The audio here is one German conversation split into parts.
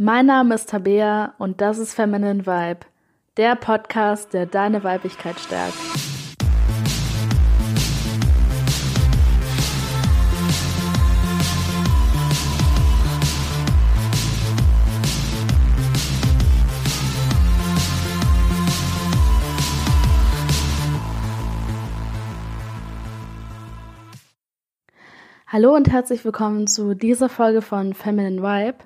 Mein Name ist Tabea und das ist Feminine Vibe, der Podcast, der deine Weiblichkeit stärkt. Hallo und herzlich willkommen zu dieser Folge von Feminine Vibe.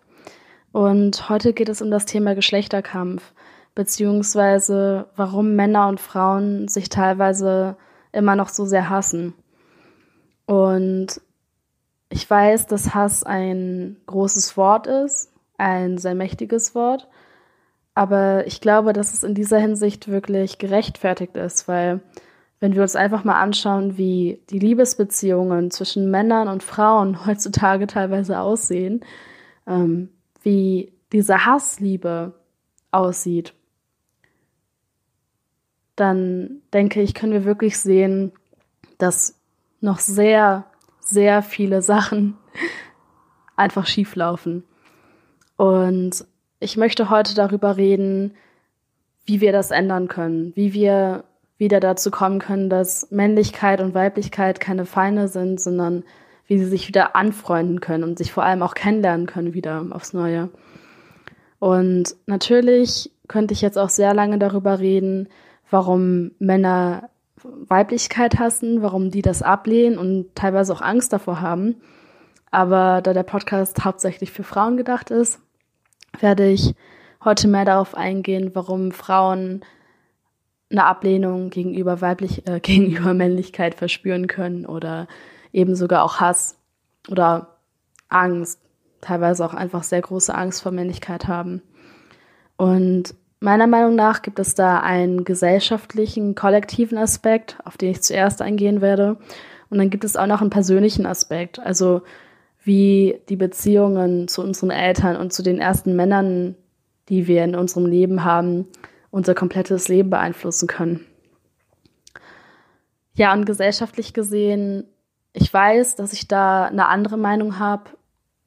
Und heute geht es um das Thema Geschlechterkampf, beziehungsweise warum Männer und Frauen sich teilweise immer noch so sehr hassen. Und ich weiß, dass Hass ein großes Wort ist, ein sehr mächtiges Wort, aber ich glaube, dass es in dieser Hinsicht wirklich gerechtfertigt ist, weil wenn wir uns einfach mal anschauen, wie die Liebesbeziehungen zwischen Männern und Frauen heutzutage teilweise aussehen, ähm, wie diese Hassliebe aussieht, dann denke ich, können wir wirklich sehen, dass noch sehr, sehr viele Sachen einfach schief laufen. Und ich möchte heute darüber reden, wie wir das ändern können, wie wir wieder dazu kommen können, dass Männlichkeit und Weiblichkeit keine Feinde sind, sondern wie sie sich wieder anfreunden können und sich vor allem auch kennenlernen können wieder aufs Neue. Und natürlich könnte ich jetzt auch sehr lange darüber reden, warum Männer Weiblichkeit hassen, warum die das ablehnen und teilweise auch Angst davor haben. Aber da der Podcast hauptsächlich für Frauen gedacht ist, werde ich heute mehr darauf eingehen, warum Frauen eine Ablehnung gegenüber weiblich, äh, gegenüber Männlichkeit verspüren können oder eben sogar auch Hass oder Angst, teilweise auch einfach sehr große Angst vor Männlichkeit haben. Und meiner Meinung nach gibt es da einen gesellschaftlichen, kollektiven Aspekt, auf den ich zuerst eingehen werde. Und dann gibt es auch noch einen persönlichen Aspekt, also wie die Beziehungen zu unseren Eltern und zu den ersten Männern, die wir in unserem Leben haben, unser komplettes Leben beeinflussen können. Ja, und gesellschaftlich gesehen, ich weiß, dass ich da eine andere Meinung habe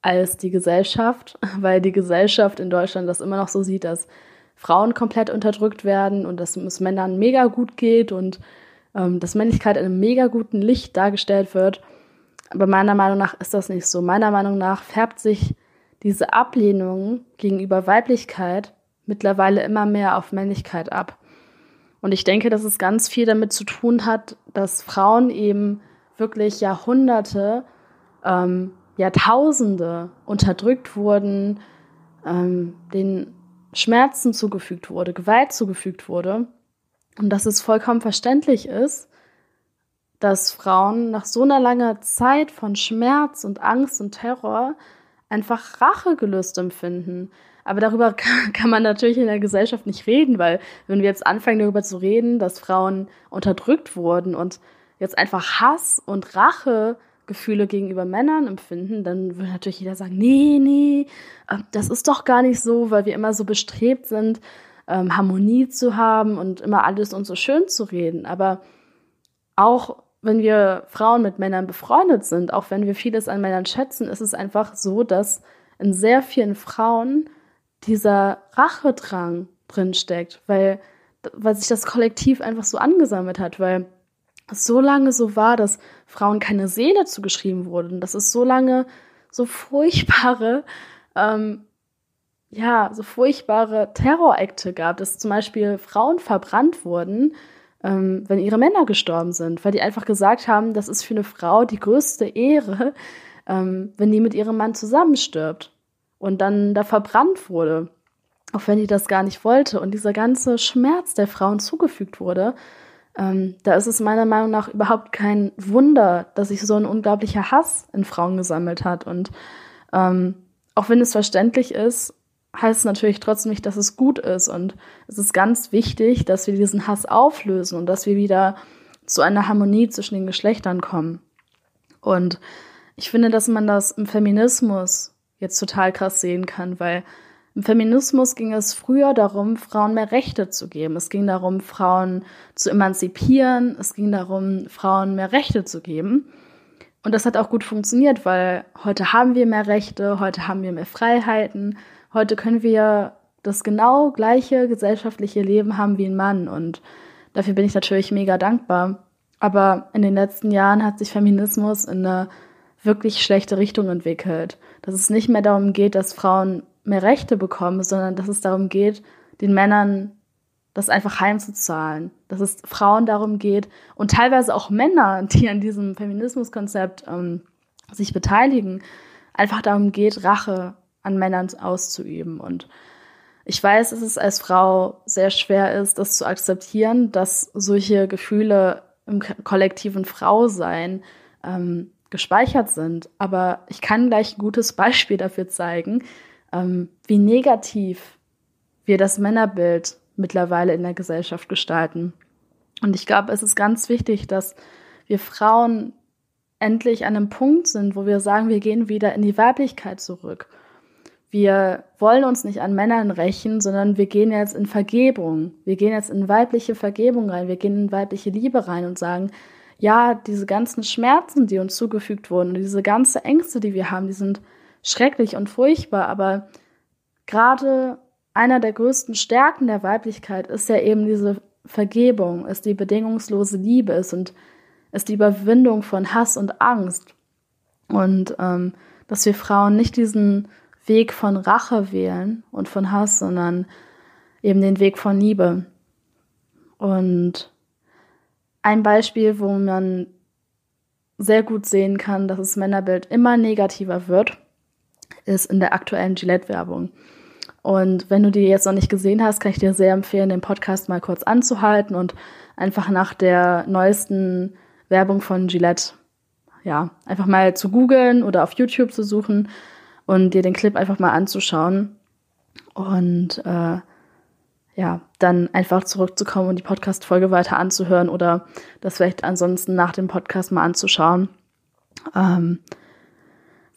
als die Gesellschaft, weil die Gesellschaft in Deutschland das immer noch so sieht, dass Frauen komplett unterdrückt werden und dass es Männern mega gut geht und ähm, dass Männlichkeit in einem mega guten Licht dargestellt wird. Aber meiner Meinung nach ist das nicht so. Meiner Meinung nach färbt sich diese Ablehnung gegenüber Weiblichkeit mittlerweile immer mehr auf Männlichkeit ab. Und ich denke, dass es ganz viel damit zu tun hat, dass Frauen eben wirklich Jahrhunderte, ähm, Jahrtausende unterdrückt wurden, ähm, den Schmerzen zugefügt wurde, Gewalt zugefügt wurde. Und dass es vollkommen verständlich ist, dass Frauen nach so einer langen Zeit von Schmerz und Angst und Terror einfach Rachegelüst empfinden. Aber darüber kann, man natürlich in der Gesellschaft nicht reden, weil wenn wir jetzt anfangen darüber zu reden, dass Frauen unterdrückt wurden und jetzt einfach Hass und Rachegefühle gegenüber Männern empfinden, dann würde natürlich jeder sagen, nee, nee, ähm, das ist doch gar nicht so, weil wir immer so bestrebt sind, ähm, Harmonie zu haben und immer alles uns so schön zu reden. Aber auch wenn wir Frauen mit Männern befreundet sind, auch wenn wir vieles an Männern schätzen, ist es einfach so, dass in sehr vielen Frauen dieser Rachedrang drinsteckt, weil, weil sich das Kollektiv einfach so angesammelt hat, weil so lange so war, dass Frauen keine Seele zugeschrieben wurden, dass es so lange so furchtbare, ähm, ja, so furchtbare Terrorakte gab, dass zum Beispiel Frauen verbrannt wurden, ähm, wenn ihre Männer gestorben sind, weil die einfach gesagt haben, das ist für eine Frau die größte Ehre, ähm, wenn die mit ihrem Mann zusammenstirbt und dann da verbrannt wurde, auch wenn die das gar nicht wollte und dieser ganze Schmerz der Frauen zugefügt wurde, ähm, da ist es meiner Meinung nach überhaupt kein Wunder, dass sich so ein unglaublicher Hass in Frauen gesammelt hat. Und ähm, auch wenn es verständlich ist, heißt es natürlich trotzdem nicht, dass es gut ist. Und es ist ganz wichtig, dass wir diesen Hass auflösen und dass wir wieder zu einer Harmonie zwischen den Geschlechtern kommen. Und ich finde, dass man das im Feminismus jetzt total krass sehen kann, weil im Feminismus ging es früher darum, Frauen mehr Rechte zu geben. Es ging darum, Frauen zu emanzipieren. Es ging darum, Frauen mehr Rechte zu geben. Und das hat auch gut funktioniert, weil heute haben wir mehr Rechte, heute haben wir mehr Freiheiten, heute können wir das genau gleiche gesellschaftliche Leben haben wie ein Mann. Und dafür bin ich natürlich mega dankbar. Aber in den letzten Jahren hat sich Feminismus in eine wirklich schlechte Richtung entwickelt. Dass es nicht mehr darum geht, dass Frauen mehr Rechte bekommen, sondern dass es darum geht, den Männern das einfach heimzuzahlen. Dass es Frauen darum geht und teilweise auch Männer, die an diesem Feminismuskonzept ähm, sich beteiligen, einfach darum geht, Rache an Männern auszuüben. Und ich weiß, dass es als Frau sehr schwer ist, das zu akzeptieren, dass solche Gefühle im kollektiven Frausein ähm, gespeichert sind. Aber ich kann gleich ein gutes Beispiel dafür zeigen, ähm, wie negativ wir das Männerbild mittlerweile in der Gesellschaft gestalten. Und ich glaube, es ist ganz wichtig, dass wir Frauen endlich an einem Punkt sind, wo wir sagen, wir gehen wieder in die Weiblichkeit zurück. Wir wollen uns nicht an Männern rächen, sondern wir gehen jetzt in Vergebung. Wir gehen jetzt in weibliche Vergebung rein. Wir gehen in weibliche Liebe rein und sagen, ja, diese ganzen Schmerzen, die uns zugefügt wurden, diese ganzen Ängste, die wir haben, die sind schrecklich und furchtbar, aber gerade einer der größten Stärken der Weiblichkeit ist ja eben diese Vergebung, ist die bedingungslose Liebe ist und ist die Überwindung von Hass und Angst. Und ähm, dass wir Frauen nicht diesen Weg von Rache wählen und von Hass, sondern eben den Weg von Liebe. Und ein Beispiel, wo man sehr gut sehen kann, dass das Männerbild immer negativer wird, ist in der aktuellen Gillette-Werbung. Und wenn du die jetzt noch nicht gesehen hast, kann ich dir sehr empfehlen, den Podcast mal kurz anzuhalten und einfach nach der neuesten Werbung von Gillette, ja, einfach mal zu googeln oder auf YouTube zu suchen und dir den Clip einfach mal anzuschauen. Und äh, ja, dann einfach zurückzukommen und die Podcast-Folge weiter anzuhören oder das vielleicht ansonsten nach dem Podcast mal anzuschauen. Ähm,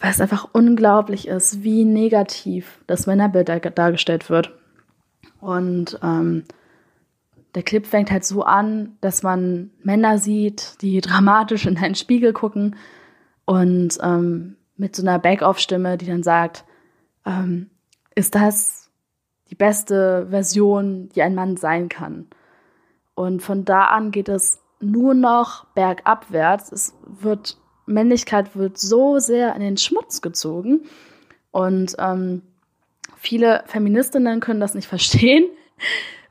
weil es einfach unglaublich ist, wie negativ das Männerbild dargestellt wird. Und ähm, der Clip fängt halt so an, dass man Männer sieht, die dramatisch in einen Spiegel gucken und ähm, mit so einer Backoff-Stimme, die dann sagt, ähm, ist das die beste Version, die ein Mann sein kann? Und von da an geht es nur noch bergabwärts. Es wird Männlichkeit wird so sehr in den Schmutz gezogen. Und ähm, viele Feministinnen können das nicht verstehen,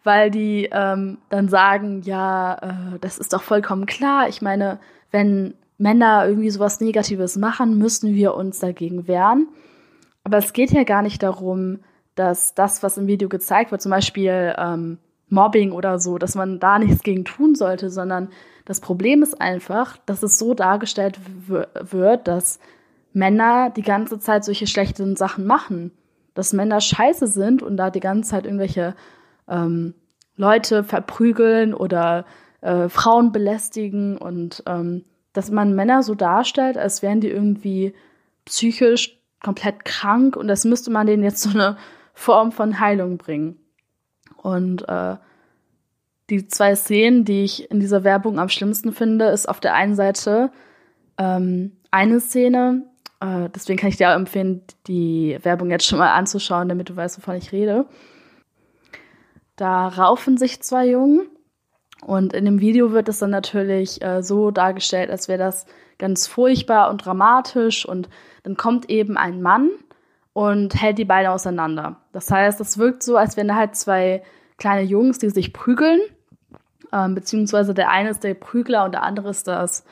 weil die ähm, dann sagen, ja, äh, das ist doch vollkommen klar. Ich meine, wenn Männer irgendwie sowas Negatives machen, müssen wir uns dagegen wehren. Aber es geht ja gar nicht darum, dass das, was im Video gezeigt wird, zum Beispiel ähm, Mobbing oder so, dass man da nichts gegen tun sollte, sondern das Problem ist einfach, dass es so dargestellt wird, dass Männer die ganze Zeit solche schlechten Sachen machen. Dass Männer scheiße sind und da die ganze Zeit irgendwelche ähm, Leute verprügeln oder äh, Frauen belästigen und ähm, dass man Männer so darstellt, als wären die irgendwie psychisch komplett krank und das müsste man denen jetzt so eine Form von Heilung bringen. Und äh, die zwei Szenen, die ich in dieser Werbung am schlimmsten finde, ist auf der einen Seite ähm, eine Szene, äh, deswegen kann ich dir auch empfehlen, die Werbung jetzt schon mal anzuschauen, damit du weißt, wovon ich rede. Da raufen sich zwei Jungen und in dem Video wird es dann natürlich äh, so dargestellt, als wäre das ganz furchtbar und dramatisch und dann kommt eben ein Mann und hält die beiden auseinander. Das heißt, es wirkt so, als wären da halt zwei kleine Jungs, die sich prügeln ähm, beziehungsweise der eine ist der Prügler und der andere ist das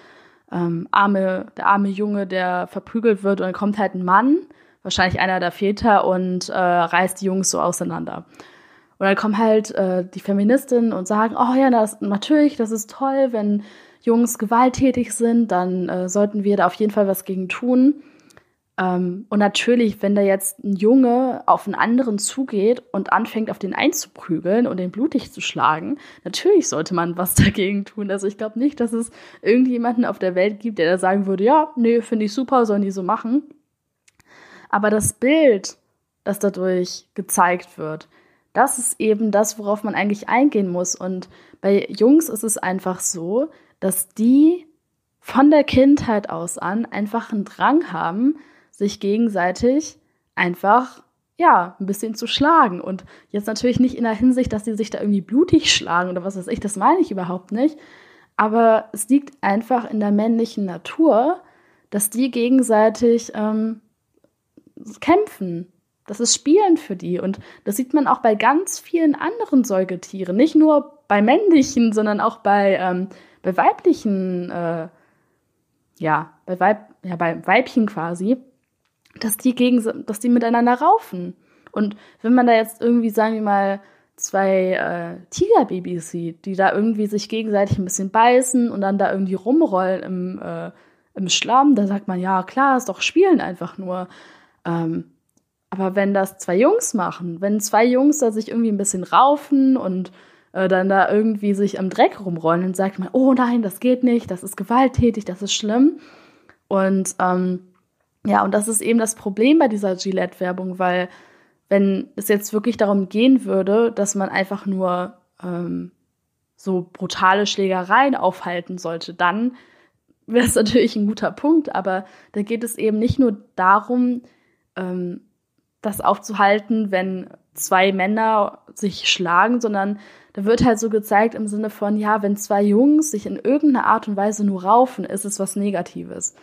ähm, arme, der arme Junge, der verprügelt wird und dann kommt halt ein Mann, wahrscheinlich einer der Väter und äh, reißt die Jungs so auseinander. Und dann kommen halt äh, die Feministinnen und sagen, oh ja, das, natürlich, das ist toll, wenn Jungs gewalttätig sind, dann äh, sollten wir da auf jeden Fall was gegen tun. Ähm, und natürlich, wenn da jetzt ein Junge auf einen anderen zugeht und anfängt, auf den einzuprügeln und den blutig zu schlagen, natürlich sollte man was dagegen tun. Also ich glaube nicht, dass es irgendjemanden auf der Welt gibt, der da sagen würde, ja, nee, finde ich super, sollen die so machen. Aber das Bild, das dadurch gezeigt wird, das ist eben das, worauf man eigentlich eingehen muss. Und bei Jungs ist es einfach so, dass die von der Kindheit aus an einfach einen Drang haben, sich gegenseitig einfach ja, ein bisschen zu schlagen. Und jetzt natürlich nicht in der Hinsicht, dass sie sich da irgendwie blutig schlagen oder was weiß ich, das meine ich überhaupt nicht. Aber es liegt einfach in der männlichen Natur, dass die gegenseitig ähm, kämpfen. Das ist Spielen für die. Und das sieht man auch bei ganz vielen anderen Säugetieren. Nicht nur bei männlichen, sondern auch bei, ähm, bei weiblichen, äh, ja, bei, Weib, ja, bei Weibchen quasi dass die gegen, dass die miteinander raufen. Und wenn man da jetzt irgendwie, sagen wir mal, zwei äh, Tigerbabys sieht, die da irgendwie sich gegenseitig ein bisschen beißen und dann da irgendwie rumrollen im, äh, im Schlamm, da sagt man, ja, klar, ist doch Spielen einfach nur. Ähm, aber wenn das zwei Jungs machen, wenn zwei Jungs da sich irgendwie ein bisschen raufen und äh, dann da irgendwie sich am Dreck rumrollen, dann sagt man, oh nein, das geht nicht, das ist gewalttätig, das ist schlimm. Und ähm, ja, und das ist eben das Problem bei dieser Gillette-Werbung, weil wenn es jetzt wirklich darum gehen würde, dass man einfach nur ähm, so brutale Schlägereien aufhalten sollte, dann wäre es natürlich ein guter Punkt. Aber da geht es eben nicht nur darum, ähm, das aufzuhalten, wenn zwei Männer sich schlagen, sondern da wird halt so gezeigt im Sinne von, ja, wenn zwei Jungs sich in irgendeiner Art und Weise nur raufen, ist es was Negatives.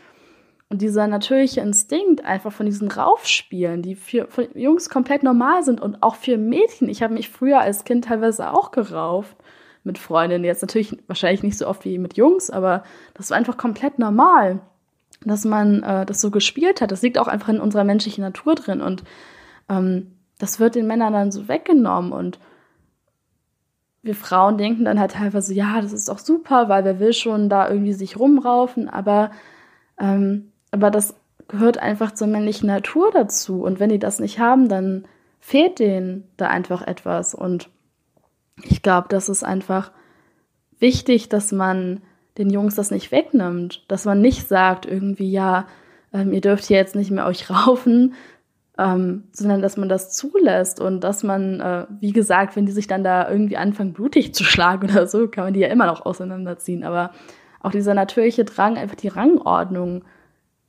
Und dieser natürliche Instinkt einfach von diesen Raufspielen, die für, für Jungs komplett normal sind und auch für Mädchen. Ich habe mich früher als Kind teilweise auch gerauft mit Freundinnen. Jetzt natürlich wahrscheinlich nicht so oft wie mit Jungs, aber das war einfach komplett normal, dass man äh, das so gespielt hat. Das liegt auch einfach in unserer menschlichen Natur drin und ähm, das wird den Männern dann so weggenommen und wir Frauen denken dann halt teilweise, ja, das ist doch super, weil wer will schon da irgendwie sich rumraufen, aber ähm, aber das gehört einfach zur männlichen Natur dazu. Und wenn die das nicht haben, dann fehlt denen da einfach etwas. Und ich glaube, das ist einfach wichtig, dass man den Jungs das nicht wegnimmt. Dass man nicht sagt, irgendwie, ja, ähm, ihr dürft hier jetzt nicht mehr euch raufen, ähm, sondern dass man das zulässt und dass man, äh, wie gesagt, wenn die sich dann da irgendwie anfangen, blutig zu schlagen oder so, kann man die ja immer noch auseinanderziehen. Aber auch dieser natürliche Drang, einfach die Rangordnung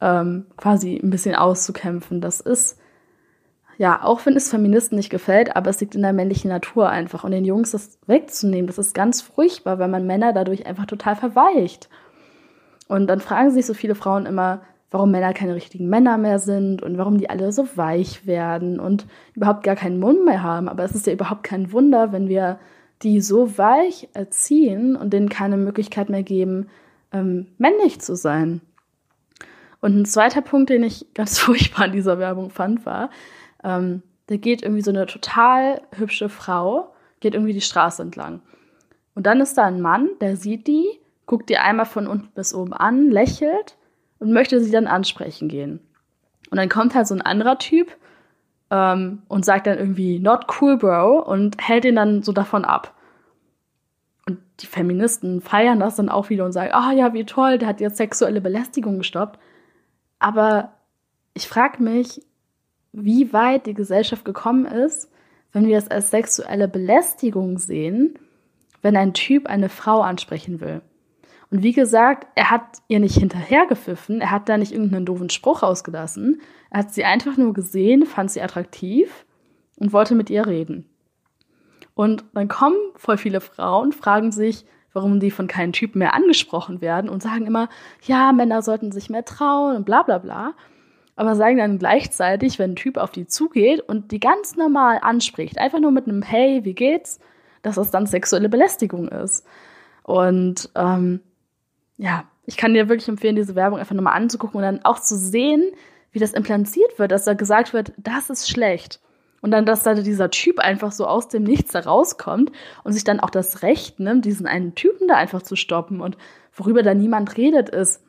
ähm, quasi ein bisschen auszukämpfen. Das ist, ja, auch wenn es Feministen nicht gefällt, aber es liegt in der männlichen Natur einfach. Und den Jungs das wegzunehmen, das ist ganz furchtbar, weil man Männer dadurch einfach total verweicht. Und dann fragen sich so viele Frauen immer, warum Männer keine richtigen Männer mehr sind und warum die alle so weich werden und überhaupt gar keinen Mund mehr haben. Aber es ist ja überhaupt kein Wunder, wenn wir die so weich erziehen und denen keine Möglichkeit mehr geben, ähm, männlich zu sein. Und ein zweiter Punkt, den ich ganz furchtbar in dieser Werbung fand, war, ähm, da geht irgendwie so eine total hübsche Frau, geht irgendwie die Straße entlang. Und dann ist da ein Mann, der sieht die, guckt die einmal von unten bis oben an, lächelt und möchte sie dann ansprechen gehen. Und dann kommt halt so ein anderer Typ ähm, und sagt dann irgendwie, not cool, bro, und hält ihn dann so davon ab. Und die Feministen feiern das dann auch wieder und sagen, ah oh, ja, wie toll, der hat jetzt sexuelle Belästigung gestoppt. Aber ich frage mich, wie weit die Gesellschaft gekommen ist, wenn wir es als sexuelle Belästigung sehen, wenn ein Typ eine Frau ansprechen will. Und wie gesagt, er hat ihr nicht hinterhergepfiffen, er hat da nicht irgendeinen doofen Spruch ausgelassen. Er hat sie einfach nur gesehen, fand sie attraktiv und wollte mit ihr reden. Und dann kommen voll viele Frauen, fragen sich, warum die von keinem Typen mehr angesprochen werden und sagen immer, ja, Männer sollten sich mehr trauen und bla bla bla. Aber sagen dann gleichzeitig, wenn ein Typ auf die zugeht und die ganz normal anspricht, einfach nur mit einem Hey, wie geht's, dass das dann sexuelle Belästigung ist. Und ähm, ja, ich kann dir wirklich empfehlen, diese Werbung einfach nochmal anzugucken und dann auch zu sehen, wie das implantiert wird, dass da gesagt wird, das ist schlecht. Und dann, dass da dieser Typ einfach so aus dem Nichts herauskommt und sich dann auch das Recht nimmt, diesen einen Typen da einfach zu stoppen. Und worüber da niemand redet, ist,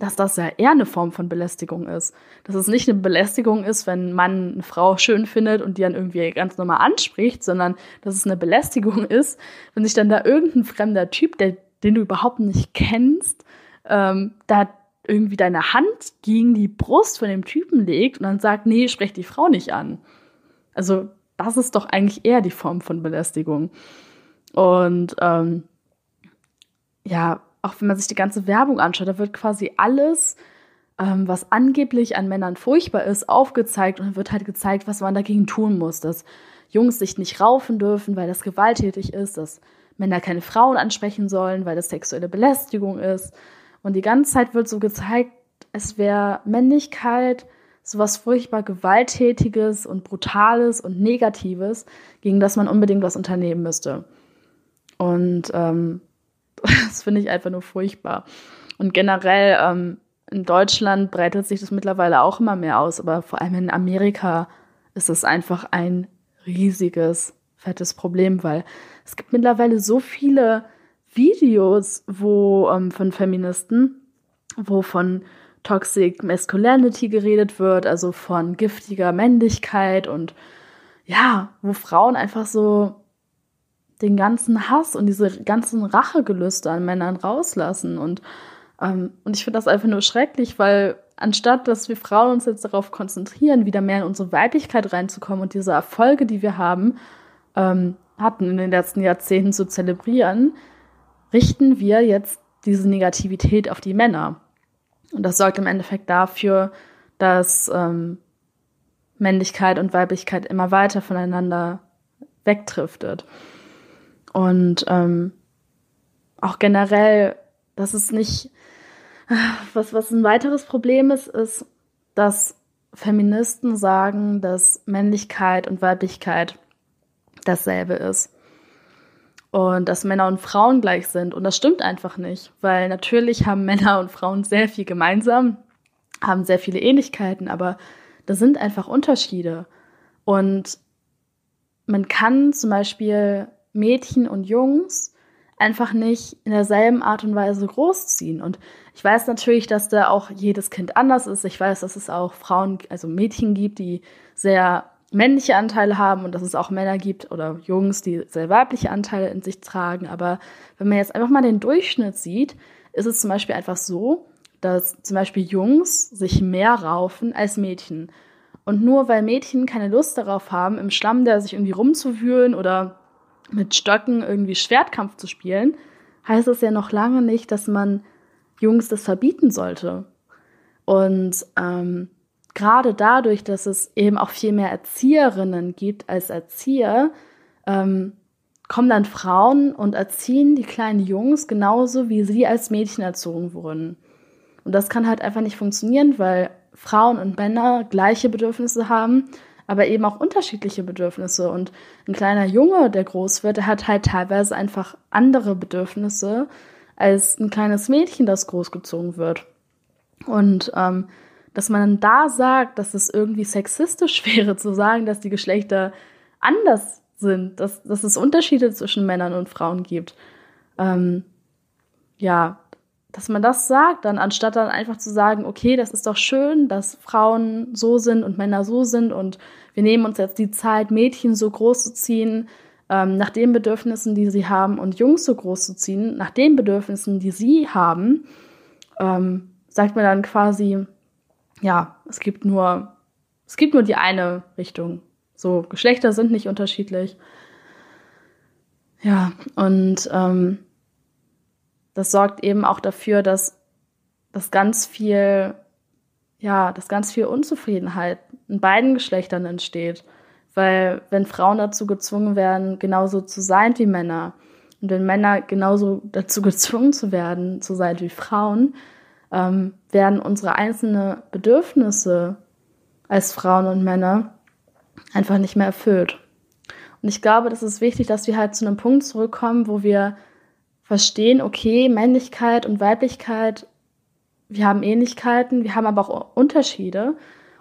dass das ja eher eine Form von Belästigung ist. Dass es nicht eine Belästigung ist, wenn man eine Frau schön findet und die dann irgendwie ganz normal anspricht, sondern dass es eine Belästigung ist, wenn sich dann da irgendein fremder Typ, der, den du überhaupt nicht kennst, ähm, da irgendwie deine Hand gegen die Brust von dem Typen legt und dann sagt, nee, sprech die Frau nicht an. Also das ist doch eigentlich eher die Form von Belästigung. Und ähm, ja, auch wenn man sich die ganze Werbung anschaut, da wird quasi alles, ähm, was angeblich an Männern furchtbar ist, aufgezeigt und wird halt gezeigt, was man dagegen tun muss. Dass Jungs sich nicht raufen dürfen, weil das gewalttätig ist, dass Männer keine Frauen ansprechen sollen, weil das sexuelle Belästigung ist. Und die ganze Zeit wird so gezeigt, es wäre Männlichkeit sowas furchtbar Gewalttätiges und Brutales und Negatives, gegen das man unbedingt was unternehmen müsste. Und ähm, das finde ich einfach nur furchtbar. Und generell ähm, in Deutschland breitet sich das mittlerweile auch immer mehr aus, aber vor allem in Amerika ist es einfach ein riesiges, fettes Problem, weil es gibt mittlerweile so viele Videos, wo ähm, von Feministen, wo von Toxic Masculinity geredet wird, also von giftiger Männlichkeit und ja, wo Frauen einfach so den ganzen Hass und diese ganzen Rachegelüste an Männern rauslassen. Und, ähm, und ich finde das einfach nur schrecklich, weil anstatt dass wir Frauen uns jetzt darauf konzentrieren, wieder mehr in unsere Weiblichkeit reinzukommen und diese Erfolge, die wir haben, ähm, hatten in den letzten Jahrzehnten zu zelebrieren, richten wir jetzt diese Negativität auf die Männer. Und das sorgt im Endeffekt dafür, dass ähm, Männlichkeit und Weiblichkeit immer weiter voneinander wegdriftet. Und ähm, auch generell, dass es nicht, was, was ein weiteres Problem ist, ist, dass Feministen sagen, dass Männlichkeit und Weiblichkeit dasselbe ist und dass Männer und Frauen gleich sind. Und das stimmt einfach nicht, weil natürlich haben Männer und Frauen sehr viel gemeinsam, haben sehr viele Ähnlichkeiten, aber da sind einfach Unterschiede. Und man kann zum Beispiel Mädchen und Jungs einfach nicht in derselben Art und Weise großziehen. Und ich weiß natürlich, dass da auch jedes Kind anders ist. Ich weiß, dass es auch Frauen, also Mädchen gibt, die sehr männliche Anteile haben und dass es auch Männer gibt oder Jungs, die sehr weibliche Anteile in sich tragen. Aber wenn man jetzt einfach mal den Durchschnitt sieht, ist es zum Beispiel einfach so, dass zum Beispiel Jungs sich mehr raufen als Mädchen. Und nur weil Mädchen keine Lust darauf haben, im Schlamm der sich irgendwie rumzuwühlen oder mit Stöcken irgendwie Schwertkampf zu spielen, heißt es ja noch lange nicht, dass man Jungs das verbieten sollte. Und ähm, gerade dadurch, dass es eben auch viel mehr Erzieherinnen gibt als Erzieher, ähm, kommen dann Frauen und erziehen die kleinen Jungs genauso, wie sie als Mädchen erzogen wurden. Und das kann halt einfach nicht funktionieren, weil Frauen und Männer gleiche Bedürfnisse haben, aber eben auch unterschiedliche Bedürfnisse. Und ein kleiner Junge, der groß wird, der hat halt teilweise einfach andere Bedürfnisse als ein kleines Mädchen, das großgezogen wird. Und ähm, dass man dann da sagt, dass es irgendwie sexistisch wäre, zu sagen, dass die Geschlechter anders sind, dass, dass es Unterschiede zwischen Männern und Frauen gibt. Ähm, ja, dass man das sagt, dann anstatt dann einfach zu sagen, okay, das ist doch schön, dass Frauen so sind und Männer so sind und wir nehmen uns jetzt die Zeit, Mädchen so groß zu ziehen, ähm, nach den Bedürfnissen, die sie haben und Jungs so groß zu ziehen, nach den Bedürfnissen, die sie haben, ähm, sagt man dann quasi, ja, es gibt nur, es gibt nur die eine Richtung. So, Geschlechter sind nicht unterschiedlich. Ja, und ähm, das sorgt eben auch dafür, dass, dass ganz viel, ja, dass ganz viel Unzufriedenheit in beiden Geschlechtern entsteht. Weil wenn Frauen dazu gezwungen werden, genauso zu sein wie Männer, und wenn Männer genauso dazu gezwungen zu werden, zu sein wie Frauen, ähm, werden unsere einzelnen Bedürfnisse als Frauen und Männer einfach nicht mehr erfüllt. Und ich glaube, das ist wichtig, dass wir halt zu einem Punkt zurückkommen, wo wir verstehen, okay, Männlichkeit und Weiblichkeit, wir haben Ähnlichkeiten, wir haben aber auch Unterschiede.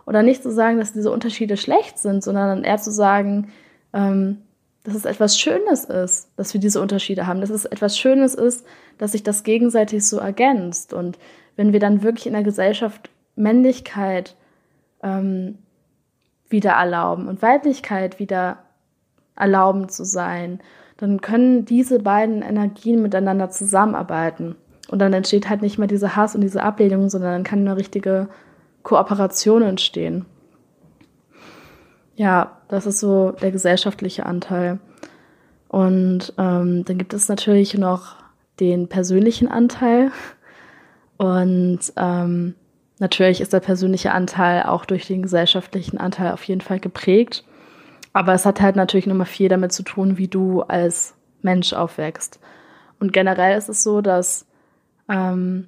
Oder nicht zu sagen, dass diese Unterschiede schlecht sind, sondern eher zu sagen, ähm, dass es etwas Schönes ist, dass wir diese Unterschiede haben, dass es etwas Schönes ist, dass sich das gegenseitig so ergänzt. Und wenn wir dann wirklich in der Gesellschaft Männlichkeit ähm, wieder erlauben und Weiblichkeit wieder erlauben zu sein, dann können diese beiden Energien miteinander zusammenarbeiten. Und dann entsteht halt nicht mehr dieser Hass und diese Ablehnung, sondern dann kann eine richtige Kooperation entstehen. Ja, das ist so der gesellschaftliche Anteil. Und ähm, dann gibt es natürlich noch den persönlichen Anteil. Und ähm, natürlich ist der persönliche Anteil auch durch den gesellschaftlichen Anteil auf jeden Fall geprägt. Aber es hat halt natürlich nochmal viel damit zu tun, wie du als Mensch aufwächst. Und generell ist es so, dass ähm,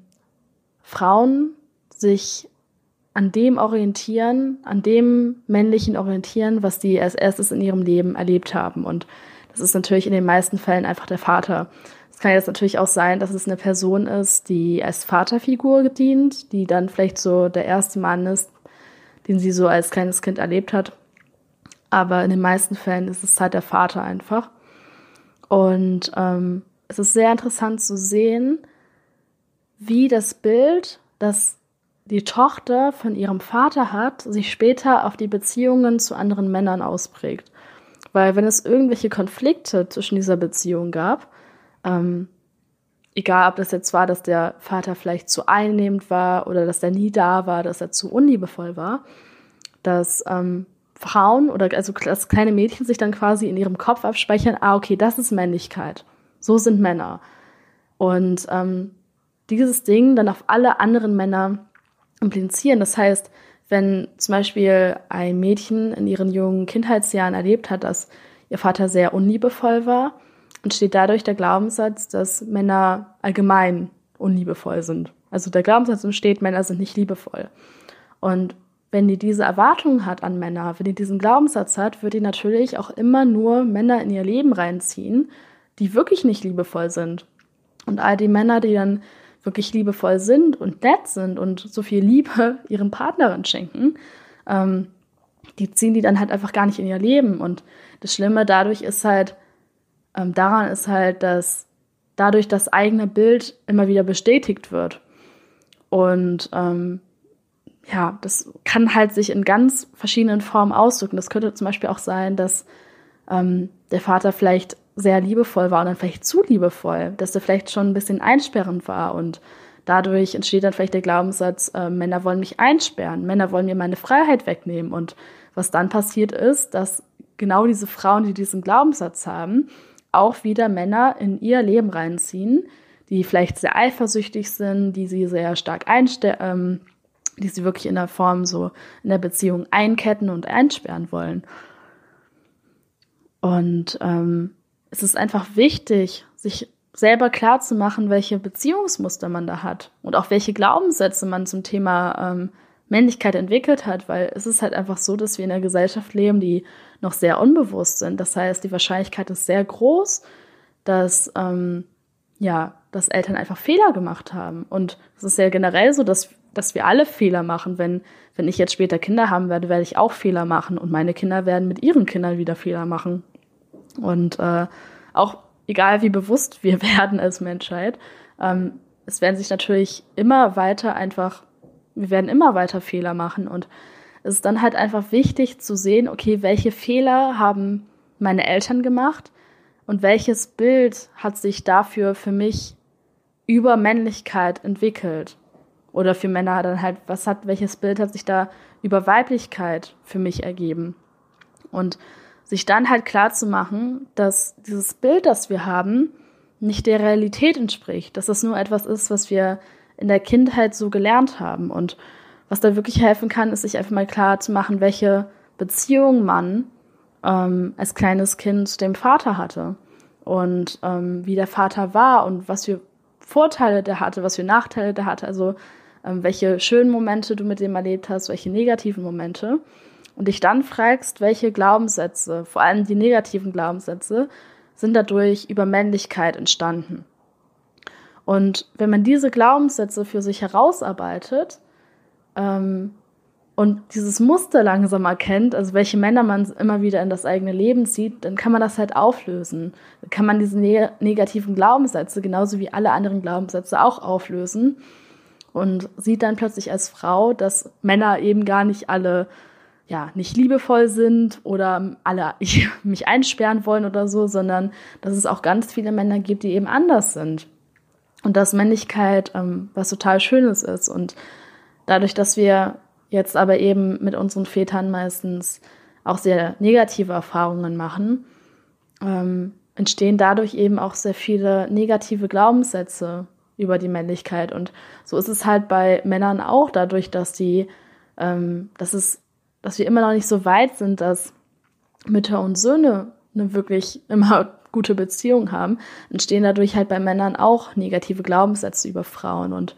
Frauen sich an dem orientieren, an dem männlichen orientieren, was die als erstes in ihrem Leben erlebt haben. Und das ist natürlich in den meisten Fällen einfach der Vater. Es kann jetzt natürlich auch sein, dass es eine Person ist, die als Vaterfigur gedient, die dann vielleicht so der erste Mann ist, den sie so als kleines Kind erlebt hat. Aber in den meisten Fällen ist es halt der Vater einfach. Und ähm, es ist sehr interessant zu sehen, wie das Bild, das die Tochter von ihrem Vater hat, sich später auf die Beziehungen zu anderen Männern ausprägt. Weil wenn es irgendwelche Konflikte zwischen dieser Beziehung gab, ähm, egal ob das jetzt war, dass der Vater vielleicht zu einnehmend war oder dass er nie da war, dass er zu unliebevoll war, dass ähm, Frauen oder also dass kleine Mädchen sich dann quasi in ihrem Kopf abspeichern, ah, okay, das ist Männlichkeit. So sind Männer. Und ähm, dieses Ding dann auf alle anderen Männer implizieren. Das heißt, wenn zum Beispiel ein Mädchen in ihren jungen Kindheitsjahren erlebt hat, dass ihr Vater sehr unliebevoll war, entsteht dadurch der Glaubenssatz, dass Männer allgemein unliebevoll sind. Also der Glaubenssatz entsteht, Männer sind nicht liebevoll. Und wenn die diese Erwartungen hat an Männer, wenn die diesen Glaubenssatz hat, wird die natürlich auch immer nur Männer in ihr Leben reinziehen, die wirklich nicht liebevoll sind. Und all die Männer, die dann wirklich liebevoll sind und nett sind und so viel Liebe ihren Partnerin schenken, ähm, die ziehen die dann halt einfach gar nicht in ihr Leben. Und das Schlimme dadurch ist halt, ähm, daran ist halt, dass dadurch das eigene Bild immer wieder bestätigt wird. Und ähm, ja, das kann halt sich in ganz verschiedenen Formen ausdrücken. Das könnte zum Beispiel auch sein, dass ähm, der Vater vielleicht sehr liebevoll war und dann vielleicht zu liebevoll, dass er vielleicht schon ein bisschen einsperrend war und dadurch entsteht dann vielleicht der Glaubenssatz, äh, Männer wollen mich einsperren, Männer wollen mir meine Freiheit wegnehmen und was dann passiert ist, dass genau diese Frauen, die diesen Glaubenssatz haben, auch wieder Männer in ihr Leben reinziehen, die vielleicht sehr eifersüchtig sind, die sie sehr stark einstellen, ähm, die sie wirklich in der Form so in der Beziehung einketten und einsperren wollen. Und ähm, es ist einfach wichtig, sich selber klar zu machen, welche Beziehungsmuster man da hat und auch welche Glaubenssätze man zum Thema ähm, Männlichkeit entwickelt hat, weil es ist halt einfach so, dass wir in einer Gesellschaft leben, die noch sehr unbewusst sind. Das heißt, die Wahrscheinlichkeit ist sehr groß, dass ähm, ja, dass Eltern einfach Fehler gemacht haben. Und es ist ja generell so, dass, dass wir alle Fehler machen. Wenn, wenn ich jetzt später Kinder haben werde, werde ich auch Fehler machen und meine Kinder werden mit ihren Kindern wieder Fehler machen. Und äh, auch egal wie bewusst wir werden als Menschheit, ähm, es werden sich natürlich immer weiter einfach, wir werden immer weiter Fehler machen. Und es ist dann halt einfach wichtig zu sehen, okay, welche Fehler haben meine Eltern gemacht und welches Bild hat sich dafür für mich über Männlichkeit entwickelt? Oder für Männer dann halt, was hat, welches Bild hat sich da über Weiblichkeit für mich ergeben? Und sich dann halt klar zu machen, dass dieses Bild, das wir haben, nicht der Realität entspricht, dass das nur etwas ist, was wir in der Kindheit so gelernt haben. Und was da wirklich helfen kann, ist sich einfach mal klar zu machen, welche Beziehung man ähm, als kleines Kind zu dem Vater hatte und ähm, wie der Vater war und was für Vorteile der hatte, was für Nachteile der hatte, also ähm, welche schönen Momente du mit dem erlebt hast, welche negativen Momente und dich dann fragst, welche Glaubenssätze, vor allem die negativen Glaubenssätze, sind dadurch über Männlichkeit entstanden. Und wenn man diese Glaubenssätze für sich herausarbeitet ähm, und dieses Muster langsam erkennt, also welche Männer man immer wieder in das eigene Leben zieht, dann kann man das halt auflösen. Dann kann man diese ne negativen Glaubenssätze genauso wie alle anderen Glaubenssätze auch auflösen und sieht dann plötzlich als Frau, dass Männer eben gar nicht alle ja, nicht liebevoll sind oder alle mich einsperren wollen oder so, sondern dass es auch ganz viele Männer gibt, die eben anders sind. Und dass Männlichkeit ähm, was total Schönes ist. Und dadurch, dass wir jetzt aber eben mit unseren Vätern meistens auch sehr negative Erfahrungen machen, ähm, entstehen dadurch eben auch sehr viele negative Glaubenssätze über die Männlichkeit. Und so ist es halt bei Männern auch, dadurch, dass die, ähm, dass es, dass wir immer noch nicht so weit sind, dass Mütter und Söhne eine wirklich immer gute Beziehung haben, entstehen dadurch halt bei Männern auch negative Glaubenssätze über Frauen. Und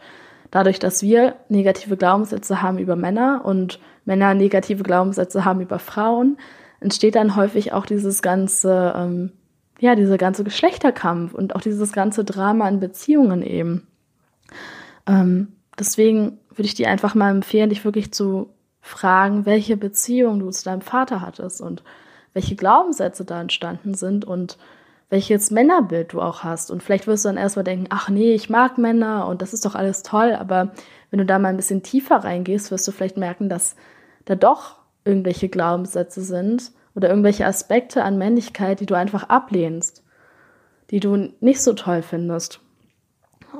dadurch, dass wir negative Glaubenssätze haben über Männer und Männer negative Glaubenssätze haben über Frauen, entsteht dann häufig auch dieses ganze, ähm, ja, dieser ganze Geschlechterkampf und auch dieses ganze Drama in Beziehungen eben. Ähm, deswegen würde ich dir einfach mal empfehlen, dich wirklich zu fragen, welche Beziehung du zu deinem Vater hattest und welche Glaubenssätze da entstanden sind und welches Männerbild du auch hast. Und vielleicht wirst du dann erstmal denken, ach nee, ich mag Männer und das ist doch alles toll. Aber wenn du da mal ein bisschen tiefer reingehst, wirst du vielleicht merken, dass da doch irgendwelche Glaubenssätze sind oder irgendwelche Aspekte an Männlichkeit, die du einfach ablehnst, die du nicht so toll findest.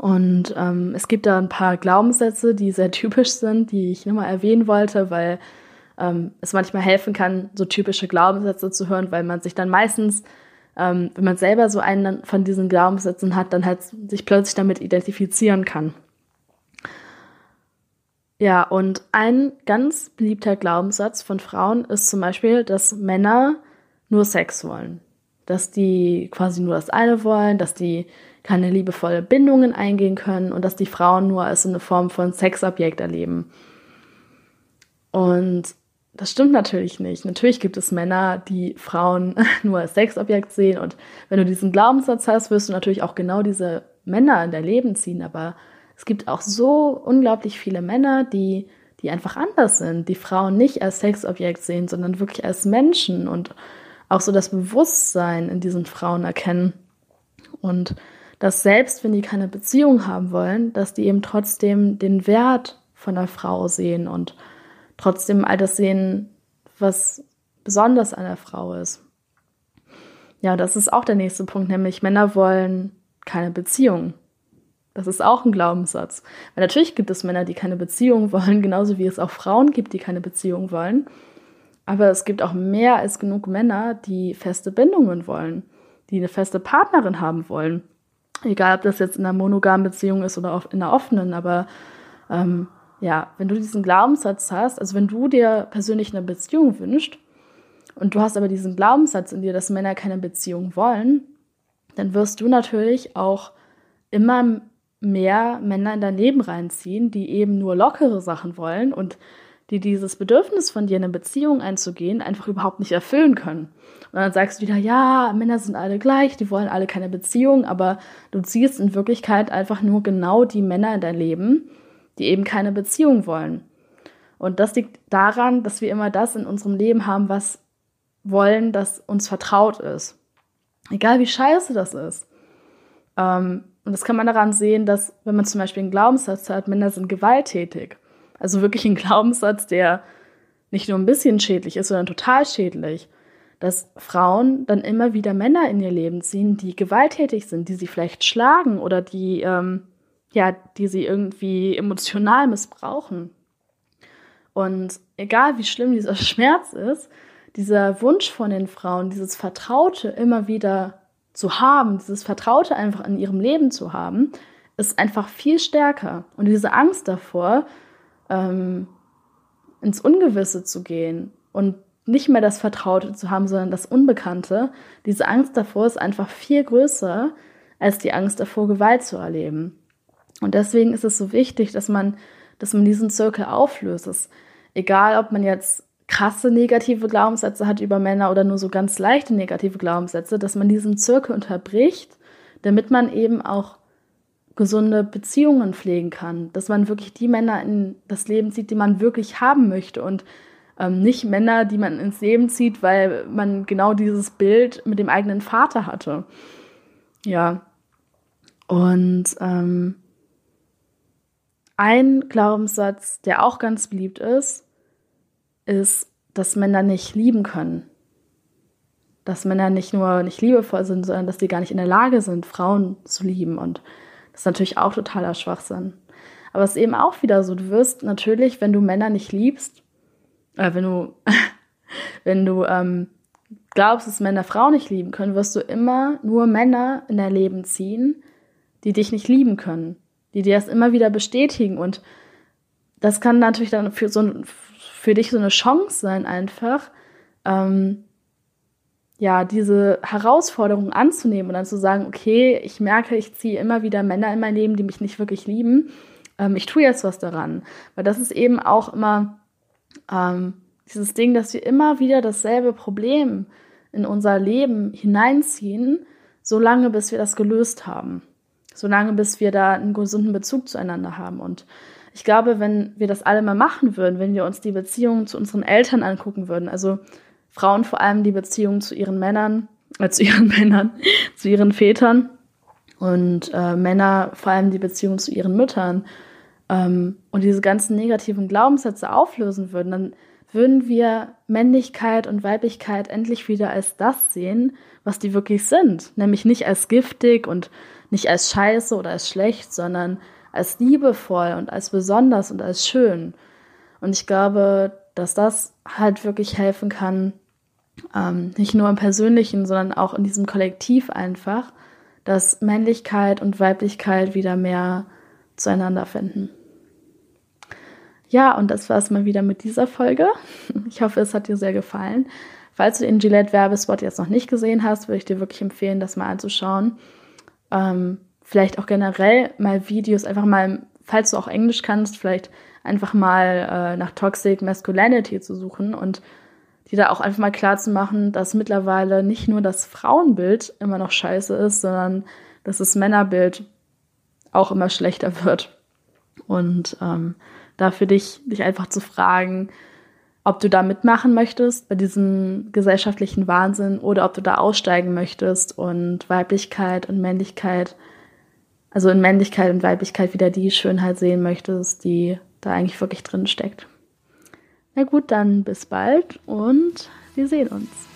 Und ähm, es gibt da ein paar Glaubenssätze, die sehr typisch sind, die ich nochmal erwähnen wollte, weil ähm, es manchmal helfen kann, so typische Glaubenssätze zu hören, weil man sich dann meistens ähm, wenn man selber so einen von diesen Glaubenssätzen hat, dann halt sich plötzlich damit identifizieren kann. Ja, und ein ganz beliebter Glaubenssatz von Frauen ist zum Beispiel, dass Männer nur Sex wollen. Dass die quasi nur das eine wollen, dass die keine liebevolle Bindungen eingehen können und dass die Frauen nur als eine Form von Sexobjekt erleben. Und das stimmt natürlich nicht. Natürlich gibt es Männer, die Frauen nur als Sexobjekt sehen. Und wenn du diesen Glaubenssatz hast, wirst du natürlich auch genau diese Männer in dein Leben ziehen. Aber es gibt auch so unglaublich viele Männer, die, die einfach anders sind, die Frauen nicht als Sexobjekt sehen, sondern wirklich als Menschen und auch so das Bewusstsein in diesen Frauen erkennen. Und dass selbst wenn die keine Beziehung haben wollen, dass die eben trotzdem den Wert von der Frau sehen und trotzdem all das sehen, was besonders an der Frau ist. Ja, das ist auch der nächste Punkt, nämlich Männer wollen keine Beziehung. Das ist auch ein Glaubenssatz. Weil natürlich gibt es Männer, die keine Beziehung wollen, genauso wie es auch Frauen gibt, die keine Beziehung wollen. Aber es gibt auch mehr als genug Männer, die feste Bindungen wollen, die eine feste Partnerin haben wollen. Egal, ob das jetzt in einer monogamen Beziehung ist oder in einer offenen, aber ähm, ja, wenn du diesen Glaubenssatz hast, also wenn du dir persönlich eine Beziehung wünschst und du hast aber diesen Glaubenssatz in dir, dass Männer keine Beziehung wollen, dann wirst du natürlich auch immer mehr Männer in dein Leben reinziehen, die eben nur lockere Sachen wollen und die dieses Bedürfnis von dir, eine Beziehung einzugehen, einfach überhaupt nicht erfüllen können. Und dann sagst du wieder, ja, Männer sind alle gleich, die wollen alle keine Beziehung, aber du ziehst in Wirklichkeit einfach nur genau die Männer in dein Leben, die eben keine Beziehung wollen. Und das liegt daran, dass wir immer das in unserem Leben haben, was wollen, das uns vertraut ist. Egal wie scheiße das ist. Ähm, und das kann man daran sehen, dass, wenn man zum Beispiel einen Glaubenssatz hat, Männer sind gewalttätig. Also wirklich ein Glaubenssatz, der nicht nur ein bisschen schädlich ist, sondern total schädlich. Dass Frauen dann immer wieder Männer in ihr Leben ziehen, die gewalttätig sind, die sie vielleicht schlagen oder die ähm, ja, die sie irgendwie emotional missbrauchen. Und egal wie schlimm dieser Schmerz ist, dieser Wunsch von den Frauen, dieses Vertraute immer wieder zu haben, dieses Vertraute einfach in ihrem Leben zu haben, ist einfach viel stärker. Und diese Angst davor, ähm, ins Ungewisse zu gehen und nicht mehr das Vertraute zu haben, sondern das Unbekannte, diese Angst davor ist einfach viel größer als die Angst davor, Gewalt zu erleben. Und deswegen ist es so wichtig, dass man, dass man diesen Zirkel auflöst. Egal, ob man jetzt krasse negative Glaubenssätze hat über Männer oder nur so ganz leichte negative Glaubenssätze, dass man diesen Zirkel unterbricht, damit man eben auch gesunde Beziehungen pflegen kann, dass man wirklich die Männer in das Leben zieht, die man wirklich haben möchte und ähm, nicht Männer, die man ins Leben zieht, weil man genau dieses Bild mit dem eigenen Vater hatte. Ja. Und ähm, ein Glaubenssatz, der auch ganz beliebt ist, ist, dass Männer nicht lieben können. Dass Männer nicht nur nicht liebevoll sind, sondern dass sie gar nicht in der Lage sind, Frauen zu lieben. Und das ist natürlich auch totaler Schwachsinn. Aber es ist eben auch wieder so, du wirst natürlich, wenn du Männer nicht liebst, äh, wenn du, wenn du ähm, glaubst, dass Männer Frauen nicht lieben können, wirst du immer nur Männer in dein Leben ziehen, die dich nicht lieben können, die dir das immer wieder bestätigen. Und das kann natürlich dann für, so, für dich so eine Chance sein, einfach, ähm, ja, diese Herausforderung anzunehmen und dann zu sagen, okay, ich merke, ich ziehe immer wieder Männer in mein Leben, die mich nicht wirklich lieben. Ähm, ich tue jetzt was daran. Weil das ist eben auch immer ähm, dieses Ding, dass wir immer wieder dasselbe Problem in unser Leben hineinziehen, solange bis wir das gelöst haben. Solange bis wir da einen gesunden Bezug zueinander haben. Und ich glaube, wenn wir das alle mal machen würden, wenn wir uns die Beziehungen zu unseren Eltern angucken würden, also Frauen vor allem die Beziehung zu ihren Männern, äh, zu ihren Männern, zu ihren Vätern und äh, Männer vor allem die Beziehung zu ihren Müttern ähm, und diese ganzen negativen Glaubenssätze auflösen würden, dann würden wir Männlichkeit und Weiblichkeit endlich wieder als das sehen, was die wirklich sind. Nämlich nicht als giftig und nicht als scheiße oder als schlecht, sondern als liebevoll und als besonders und als schön. Und ich glaube, dass das halt wirklich helfen kann, ähm, nicht nur im Persönlichen, sondern auch in diesem Kollektiv einfach, dass Männlichkeit und Weiblichkeit wieder mehr zueinander finden. Ja, und das war es mal wieder mit dieser Folge. Ich hoffe, es hat dir sehr gefallen. Falls du den Gillette-Werbespot jetzt noch nicht gesehen hast, würde ich dir wirklich empfehlen, das mal anzuschauen. Ähm, vielleicht auch generell mal Videos, einfach mal, falls du auch Englisch kannst, vielleicht einfach mal äh, nach Toxic Masculinity zu suchen und die da auch einfach mal klar zu machen, dass mittlerweile nicht nur das Frauenbild immer noch scheiße ist, sondern dass das Männerbild auch immer schlechter wird. Und ähm, da für dich, dich einfach zu fragen, ob du da mitmachen möchtest bei diesem gesellschaftlichen Wahnsinn oder ob du da aussteigen möchtest und Weiblichkeit und Männlichkeit, also in Männlichkeit und Weiblichkeit wieder die Schönheit sehen möchtest, die da eigentlich wirklich drin steckt. Na gut, dann bis bald und wir sehen uns.